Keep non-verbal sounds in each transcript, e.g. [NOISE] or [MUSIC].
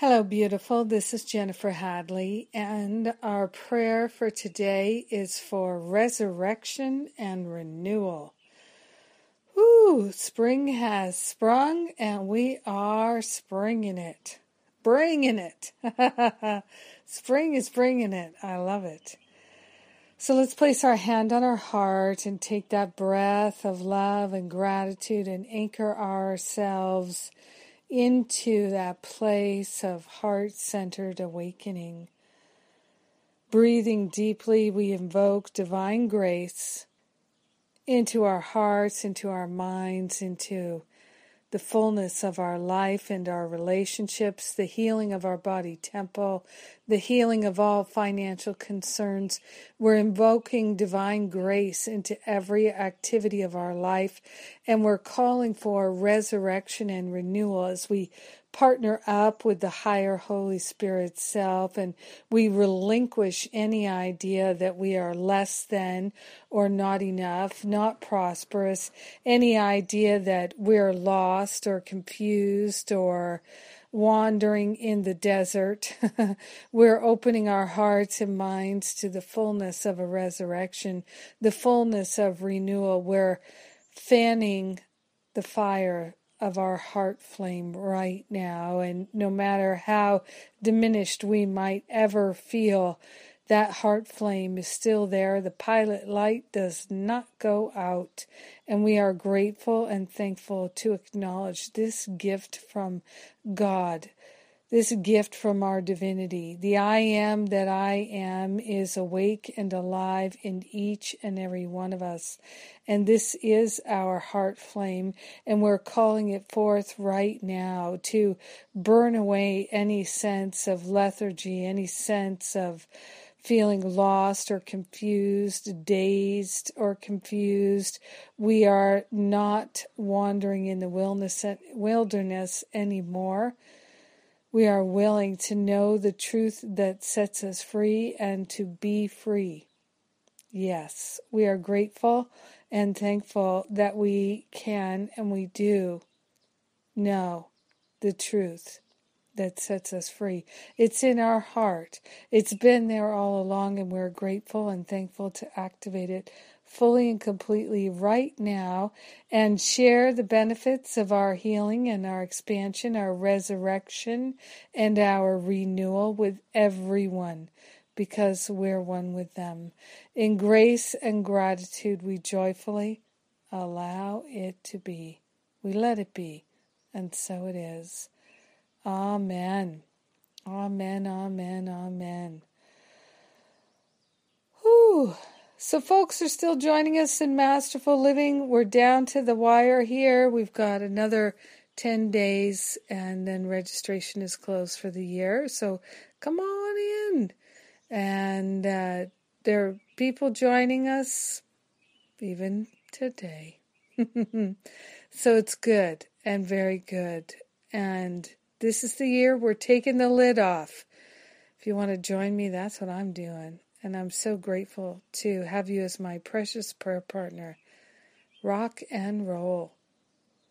Hello, beautiful. This is Jennifer Hadley, and our prayer for today is for resurrection and renewal. Woo! Spring has sprung, and we are springing it. Bringing it. [LAUGHS] Spring is bringing it. I love it. So let's place our hand on our heart and take that breath of love and gratitude and anchor ourselves into that place of heart centered awakening. Breathing deeply, we invoke divine grace into our hearts, into our minds, into the fullness of our life and our relationships, the healing of our body temple, the healing of all financial concerns. We're invoking divine grace into every activity of our life, and we're calling for resurrection and renewal as we partner up with the higher Holy Spirit self and we relinquish any idea that we are less than or not enough, not prosperous, any idea that we're lost or confused or wandering in the desert. [LAUGHS] We're opening our hearts and minds to the fullness of a resurrection, the fullness of renewal. We're fanning the fire of our heart flame right now. And no matter how diminished we might ever feel, that heart flame is still there. The pilot light does not go out. And we are grateful and thankful to acknowledge this gift from God this gift from our divinity. The I am that I am is awake and alive in each and every one of us. And this is our heart flame, and we're calling it forth right now to burn away any sense of lethargy, any sense of feeling lost or confused, dazed or confused. We are not wandering in the wilderness anymore we are willing to know the truth that sets us free and to be free. Yes, we are grateful and thankful that we can and we do know the truth that sets us free. It's in our heart. It's been there all along, and we're grateful and thankful to activate it fully and completely right now and share the benefits of our healing and our expansion, our resurrection, and our renewal with everyone because we're one with them. In grace and gratitude, we joyfully allow it to be. We let it be, and so it is. Amen. Amen, amen, amen. Whew. So, folks are still joining us in Masterful Living. We're down to the wire here. We've got another 10 days, and then registration is closed for the year. So, come on in. And uh, there are people joining us even today. [LAUGHS] so, it's good and very good. And this is the year we're taking the lid off. If you want to join me, that's what I'm doing. And I'm so grateful to have you as my precious prayer partner. Rock and roll.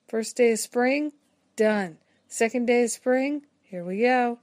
First day of spring, done. Second day of spring, here we go.